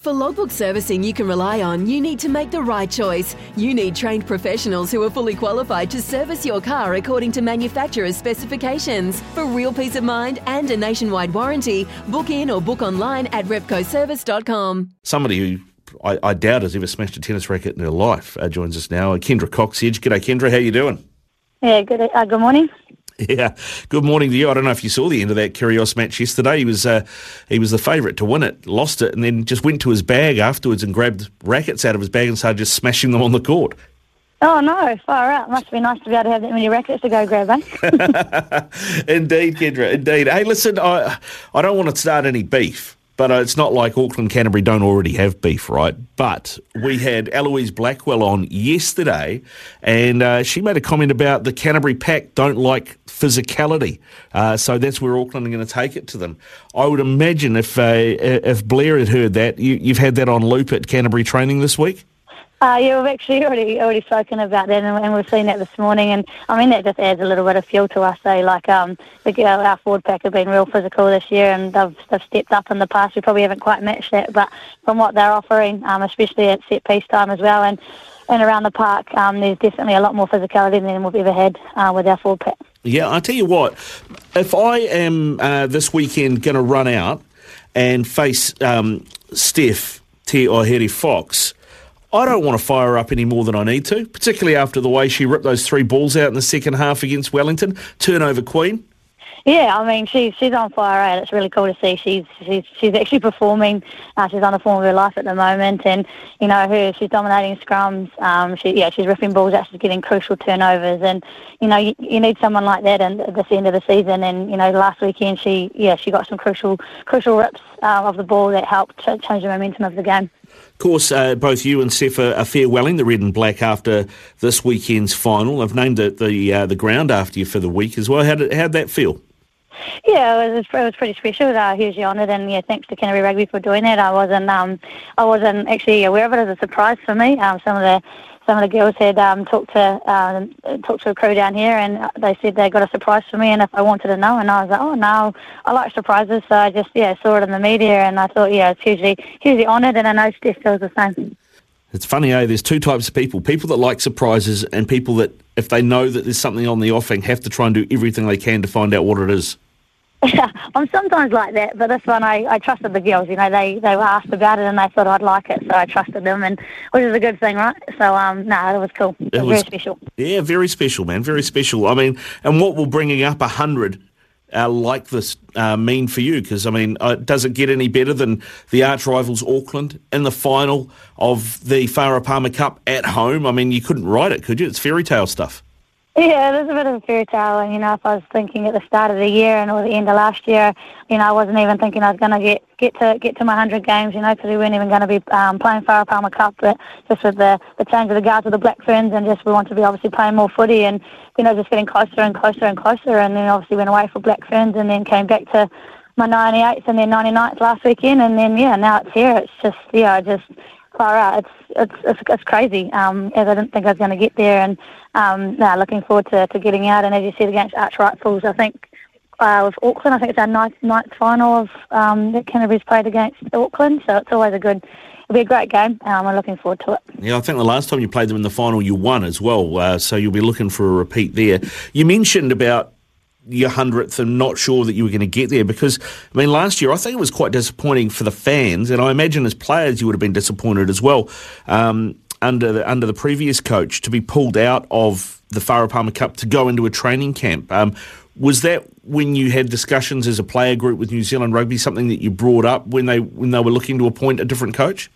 For logbook servicing you can rely on, you need to make the right choice. You need trained professionals who are fully qualified to service your car according to manufacturer's specifications. For real peace of mind and a nationwide warranty, book in or book online at repcoservice.com. Somebody who I, I doubt has ever smashed a tennis racket in her life uh, joins us now. Kendra Cocksedge. G'day, Kendra. How are you doing? Yeah, good. Uh, good morning. Yeah, good morning to you. I don't know if you saw the end of that Kyrgios match yesterday. He was uh, he was the favourite to win it, lost it, and then just went to his bag afterwards and grabbed rackets out of his bag and started just smashing them on the court. Oh no, far out. Must be nice to be able to have that many rackets to go grab, eh? indeed, Kendra, indeed. Hey, listen, I I don't want to start any beef. But uh, it's not like Auckland Canterbury don't already have beef, right? But we had Eloise Blackwell on yesterday, and uh, she made a comment about the Canterbury pack don't like physicality. Uh, so that's where Auckland are going to take it to them. I would imagine if uh, if Blair had heard that, you, you've had that on loop at Canterbury training this week. Uh, yeah, we've actually already already spoken about that, and, and, we've seen that this morning. And I mean, that just adds a little bit of fuel to us. Eh? Like, um, the, our forward pack have been real physical this year, and they've they've stepped up in the past. We probably haven't quite matched that, but from what they're offering, um, especially at set piece time as well, and and around the park, um, there's definitely a lot more physicality than we've ever had uh, with our forward pack. Yeah, I tell you what, if I am uh, this weekend going to run out and face um, Steph Te Ohaere-Fox I don't want to fire her up any more than I need to, particularly after the way she ripped those three balls out in the second half against Wellington. Turnover queen. Yeah, I mean she's she's on fire. Right? It's really cool to see. She's she's she's actually performing. Uh, she's on the form of her life at the moment, and you know her she's dominating scrums. Um, she yeah she's ripping balls out. She's getting crucial turnovers, and you know you, you need someone like that in, at this end of the season. And you know last weekend she yeah she got some crucial crucial rips uh, of the ball that helped change the momentum of the game. Of course, uh, both you and Steph are, farewelling the red and black after this weekend's final. I've named it the uh, the ground after you for the week as well. How did how'd that feel? Yeah, it was, it was pretty special. Uh, hugely honoured, and yeah, thanks to Canterbury Rugby for doing that. I wasn't um, I wasn't actually aware of it as a surprise for me. Um, some of the some of the girls had um, talked to um, talked to a crew down here, and they said they got a surprise for me, and if I wanted to know, and I was like, oh no, I like surprises, so I just yeah saw it in the media, and I thought yeah, it's hugely hugely honoured, and I know Steph feels the same. It's funny, eh? There's two types of people: people that like surprises, and people that, if they know that there's something on the offing, have to try and do everything they can to find out what it is. Yeah, I'm sometimes like that, but this one I, I trusted the girls. You know, they they were asked about it and they thought I'd like it, so I trusted them, and which is a good thing, right? So um, no, nah, it was cool. It, it was very special. Yeah, very special, man. Very special. I mean, and what will bringing up a hundred uh, like this uh, mean for you? Because, I mean, uh, does it get any better than the arch rivals Auckland in the final of the Farah Palmer Cup at home? I mean, you couldn't write it, could you? It's fairy tale stuff. Yeah, there's a bit of a fairy tale. And, you know, if I was thinking at the start of the year and or the end of last year, you know, I wasn't even thinking I was going to get get to get to my 100 games, you know, because we weren't even going to be um, playing Farah Palmer Cup. But just with the, the change of the guards with the Black Ferns and just we want to be obviously playing more footy and, you know, just getting closer and closer and closer. And then obviously went away for Black Ferns and then came back to my 98th and then 99th last weekend. And then, yeah, now it's here. It's just, yeah, I just far out. It's it's it's, it's crazy. Um, as I didn't think I was going to get there, and um, now looking forward to, to getting out. And as you said, against Arch Rifles, I think uh, with Auckland, I think it's our ninth, ninth final of um, that Canterbury's played against Auckland. So it's always a good. It'll be a great game. Um, I'm looking forward to it. Yeah, I think the last time you played them in the final, you won as well. Uh, so you'll be looking for a repeat there. You mentioned about your hundredth and not sure that you were going to get there because I mean last year I think it was quite disappointing for the fans and I imagine as players you would have been disappointed as well um, under the, under the previous coach to be pulled out of the Farah Palmer Cup to go into a training camp. Um, was that when you had discussions as a player group with New Zealand Rugby something that you brought up when they when they were looking to appoint a different coach?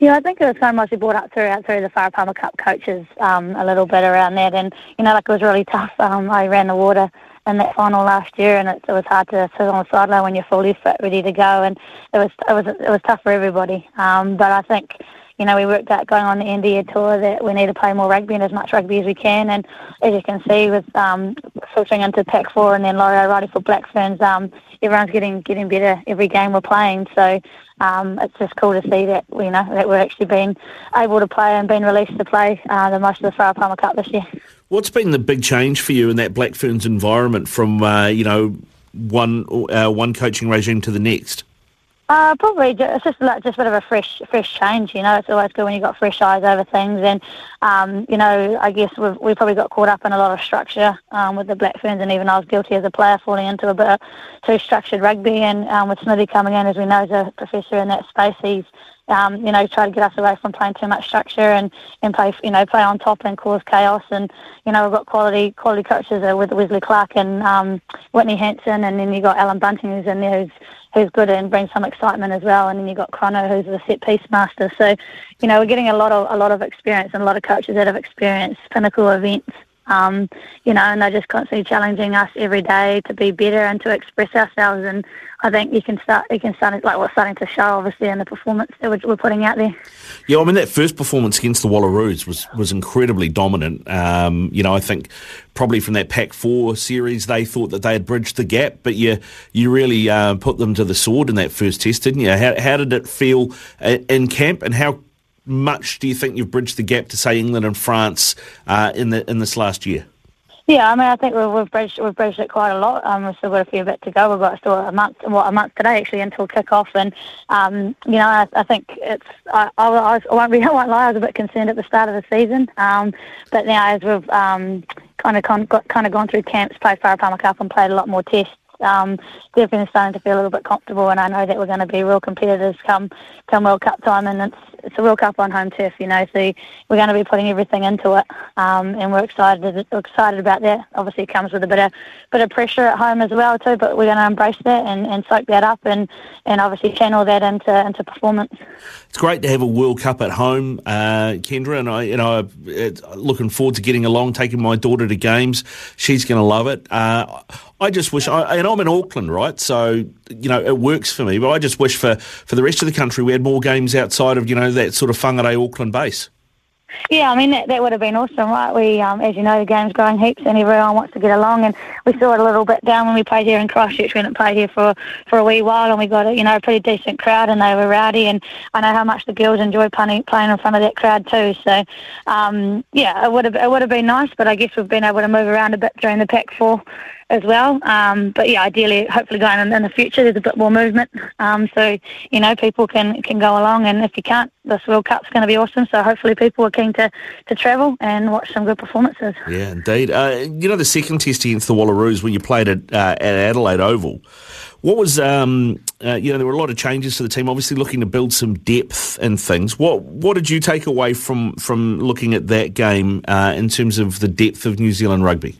Yeah, I think it was so much brought up through through the Farah Palmer Cup coaches um, a little bit around that, and you know, like it was really tough. Um, I ran the water in that final last year, and it, it was hard to sit on the sideline when you're fully fit, ready to go, and it was it was it was tough for everybody. Um, but I think you know, we worked out going on the India tour that we need to play more rugby and as much rugby as we can. And as you can see, with um, filtering into Pac Four and then Laurie O'Reilly for Black Ferns, um, everyone's getting getting better every game we're playing. So um, it's just cool to see that you know that we're actually being able to play and being released to play uh, the most of the Farah Palmer Cup this year. What's been the big change for you in that Black Ferns environment from uh, you know one uh, one coaching regime to the next? Uh, probably just, it's just like just a bit of a fresh fresh change. You know, it's always good when you've got fresh eyes over things. And um, you know, I guess we've we probably got caught up in a lot of structure um, with the Black Ferns, and even I was guilty as a player falling into a bit of too structured rugby. And um, with Smithy coming in, as we know, as a professor in that space, he's um, you know, try to get us away from playing too much structure and, and play, you know, play on top and cause chaos. And, you know, we've got quality quality coaches with Wesley Clarke and um, Whitney Hansen, and then you've got Allan Bunting who's in there who's, who's good and brings some excitement as well. And then you've got Chrono who's the set piece master. So, you know, we're getting a lot of a lot of experience and a lot of coaches that have experienced pinnacle events um, you know, and they're just constantly challenging us every day to be better and to express ourselves. And I think you can start, you can start, like we're starting to show, obviously, in the performance that we're, putting out there. Yeah, I mean that first performance against the Wallaroos was was incredibly dominant. Um, you know, I think probably from that Pac Four series, they thought that they had bridged the gap, but you you really uh, put them to the sword in that first test, didn't you? How, how did it feel uh, in camp, and how much do you think you've bridged the gap to say England and France uh, in the in this last year? Yeah, I mean, I think we've, we've bridged we've bridged it quite a lot. Um, we've still got a few bit to go. We've got still a month, what a month today actually until kick off, and um, you know, I, I think it's. I, I, I won't be, I won't lie. I was a bit concerned at the start of the season, um, but now as we've um, kind of con, got, kind of gone through camps, played Farah Palmer Cup, and played a lot more tests, um, definitely starting to feel a little bit comfortable, and I know that we're going to be real competitors come come World Cup time, and it's it's a World Cup on home turf, you know, so we're going to be putting everything into it, um, and we're excited excited about that. Obviously, it comes with a bit of bit of pressure at home as well too, but we're going to embrace that and, and soak that up, and, and obviously channel that into into performance. It's great to have a World Cup at home, uh, Kendra, and I, you know, looking forward to getting along, taking my daughter to games. She's going to love it. Uh, I just wish, I, and I'm in Auckland, right? So you know it works for me. But I just wish for for the rest of the country we had more games outside of you know that sort of Whangarei Auckland base. Yeah, I mean that, that would have been awesome, right? We, um, as you know, the game's growing heaps, and everyone wants to get along. And we saw it a little bit down when we played here in Christchurch. We didn't play here for for a wee while, and we got a you know a pretty decent crowd, and they were rowdy. And I know how much the girls enjoy playing playing in front of that crowd too. So, um, yeah, it would have it would have been nice, but I guess we've been able to move around a bit during the Pac Four as well. Um, but yeah, ideally, hopefully going in, in, the future, there's a bit more movement. Um, so, you know, people can, can go along. And if you can't, this World Cup's going to be awesome. So hopefully people are keen to, to travel and watch some good performances. Yeah, indeed. Uh, you know, the second test against the Wallaroos when you played at, uh, at Adelaide Oval, what was, um, uh, you know, there were a lot of changes to the team, obviously looking to build some depth and things. What what did you take away from, from looking at that game uh, in terms of the depth of New Zealand rugby?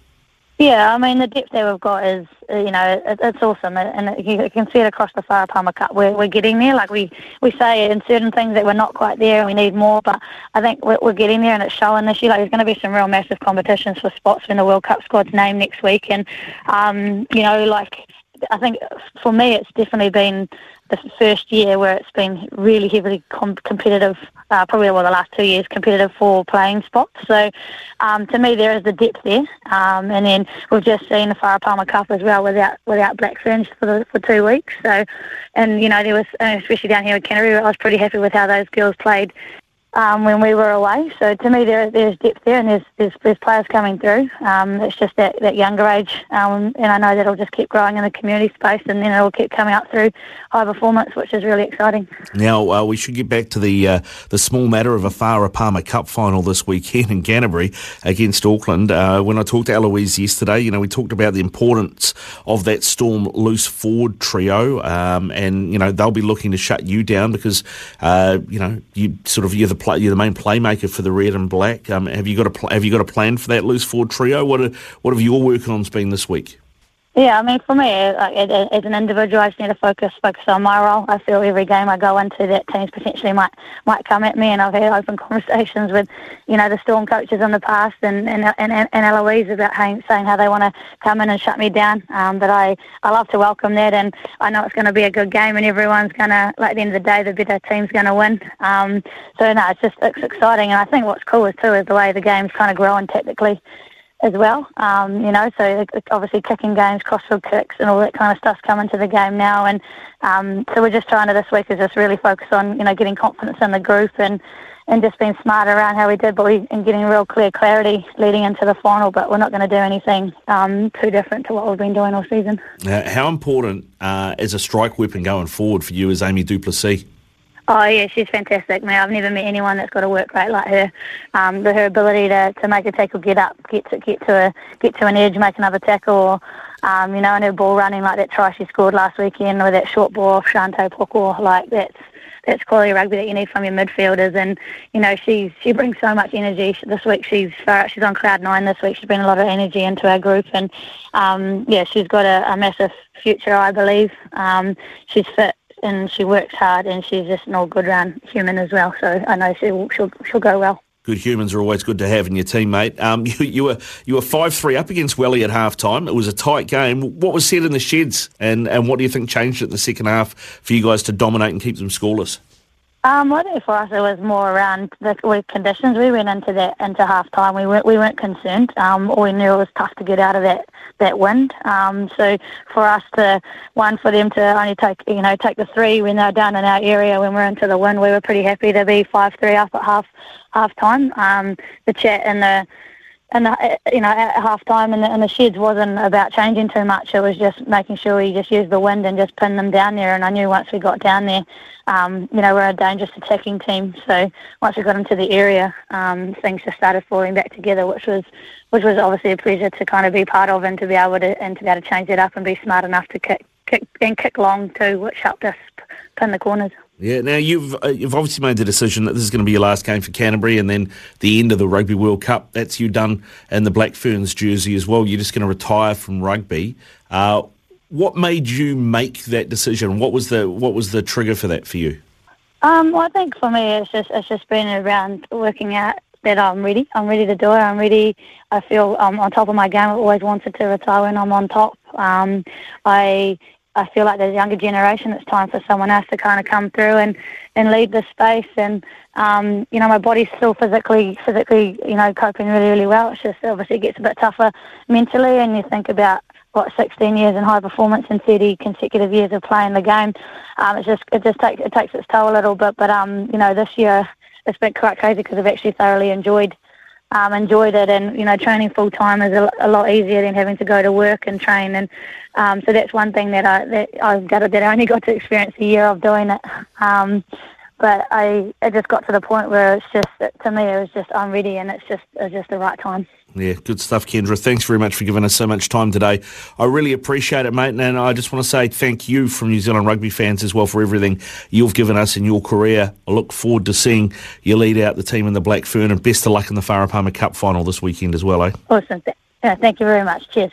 Yeah, I mean the depth that we've got is, uh, you know, it, it's awesome, and you can see it across the Farah Palmer Cup. We're we're getting there. Like we we say in certain things that we're not quite there, and we need more. But I think we're, we're getting there, and it's showing this year. Like there's going to be some real massive competitions for spots in the World Cup squad's name next week, and um, you know, like I think for me, it's definitely been the first year where it's been really heavily com- competitive, uh, probably well the last two years competitive for playing spots. So um, to me, there is the depth there, um, and then we've just seen the Farah Palmer Cup as well without without Black Ferns for for two weeks. So, and you know there was especially down here in Canterbury, I was pretty happy with how those girls played um, when we were away. So to me, there, there's depth there, and there's, there's, there's players coming through. Um, it's just that, that younger age, um, and I know that it'll just keep growing in the community space, and then it'll keep coming up through high performance, which is really exciting. Now uh, we should get back to the uh, the small matter of a Farah Palmer Cup final this weekend in Canterbury against Auckland. Uh, when I talked to Eloise yesterday, you know we talked about the importance of that Storm loose forward trio, um, and you know they'll be looking to shut you down because uh, you know you sort of you're the play, you're the main playmaker for the red and black. Um, have you got a pl- have you got a plan for that loose forward trio? What are, what have your working on's been this week? Yeah, I mean, for me, like, as an individual, I just need to focus focus on my role. I feel every game I go into, that teams potentially might might come at me, and I've had open conversations with, you know, the Storm coaches in the past and and and, and Eloise about how, saying how they want to come in and shut me down. Um, but I I love to welcome that, and I know it's going to be a good game, and everyone's going to, like, at the end of the day, the better team's going to win. Um, so no, it's just it's exciting, and I think what's cool is too is the way the game's kind of growing tactically as well. Um, you know, so obviously kicking games, crossfield kicks, and all that kind of stuff's coming to the game now. And um, so we're just trying to this week is just really focus on you know getting confidence in the group and and just being smart around how we did, but we and getting real clear clarity leading into the final. But we're not going to do anything um, too different to what we've been doing all season. Uh, how important uh, is a strike weapon going forward for you as Amy du Plessis? Oh yeah, she's fantastic. Man, I've never met anyone that's got a work rate like her. Um, her ability to, to make a tackle, get up, get to get to a get to an edge, make another tackle, or, um, you know, and her ball running like that try she scored last weekend with that short ball off Shante Poko, like that's that's quality rugby that you need from your midfielders. And you know, she she brings so much energy. This week she's she's on cloud nine. This week she's bringing a lot of energy into our group, and um, yeah, she's got a, a massive future, I believe. Um, she's fit and she works hard and she's just an all good round human as well. So I know she'll she'll, she'll go well. Good humans are always good to have in your team, mate. Um, you, you, were you were five three up against Welly at half time. It was a tight game. What was said in the sheds, and, and what do you think changed it in the second half for you guys to dominate and keep them scoreless? Um, I think for us it was more around the conditions. We went into that into half time. We weren't we weren't concerned. Um, we knew it was tough to get out of that that wind. Um, so for us to one for them to only take you know take the three when they're down in our area when we're into the wind, we were pretty happy to be five three up at half half time. Um, the chat and the and the, you know at half time and the, and the sheds wasn't about changing too much. It was just making sure we just used the wind and just pin them down there. And I knew once we got down there, um, you know, we're a dangerous attacking team. So once we got into the area, um, things just started falling back together, which was which was obviously a pleasure to kind of be part of and to be able to and to be able to change it up and be smart enough to kick kick and kick long too, which helped us pin the corners. Yeah, now you've uh, you've obviously made the decision that this is going to be your last game for Canterbury, and then the end of the Rugby World Cup. That's you done in the Black Ferns jersey as well. You're just going to retire from rugby. Uh, what made you make that decision? What was the what was the trigger for that for you? Um, well, I think for me, it's just it's just been around working out that I'm ready. I'm ready to do it. I'm ready. I feel I'm on top of my game. I've always wanted to retire when I'm on top. Um, I I feel like there's a younger generation. It's time for someone else to kind of come through and, and lead the space. And um, you know, my body's still physically physically you know coping really really well. It's just obviously it gets a bit tougher mentally, and you think about what 16 years in high performance and 30 consecutive years of playing the game. Um, it's just it just takes it takes its toll a little bit. But um, you know, this year it's been quite crazy because I've actually thoroughly enjoyed um, enjoyed it. And you know, training full time is a, a, lot easier than having to go to work and train. And um, so that's one thing that I that I've got that I only got to experience a year of doing it. Um, but I it just got to the point where it's just to me it was just I'm ready and it's just it's just the right time. Yeah, good stuff, Kendra. Thanks very much for giving us so much time today. I really appreciate it, mate. And I just want to say thank you from New Zealand rugby fans as well for everything you've given us in your career. I look forward to seeing you lead out the team in the Black Fern and best of luck in the Farah Palmer Cup final this weekend as well, eh? Awesome. Yeah, thank you very much. Cheers.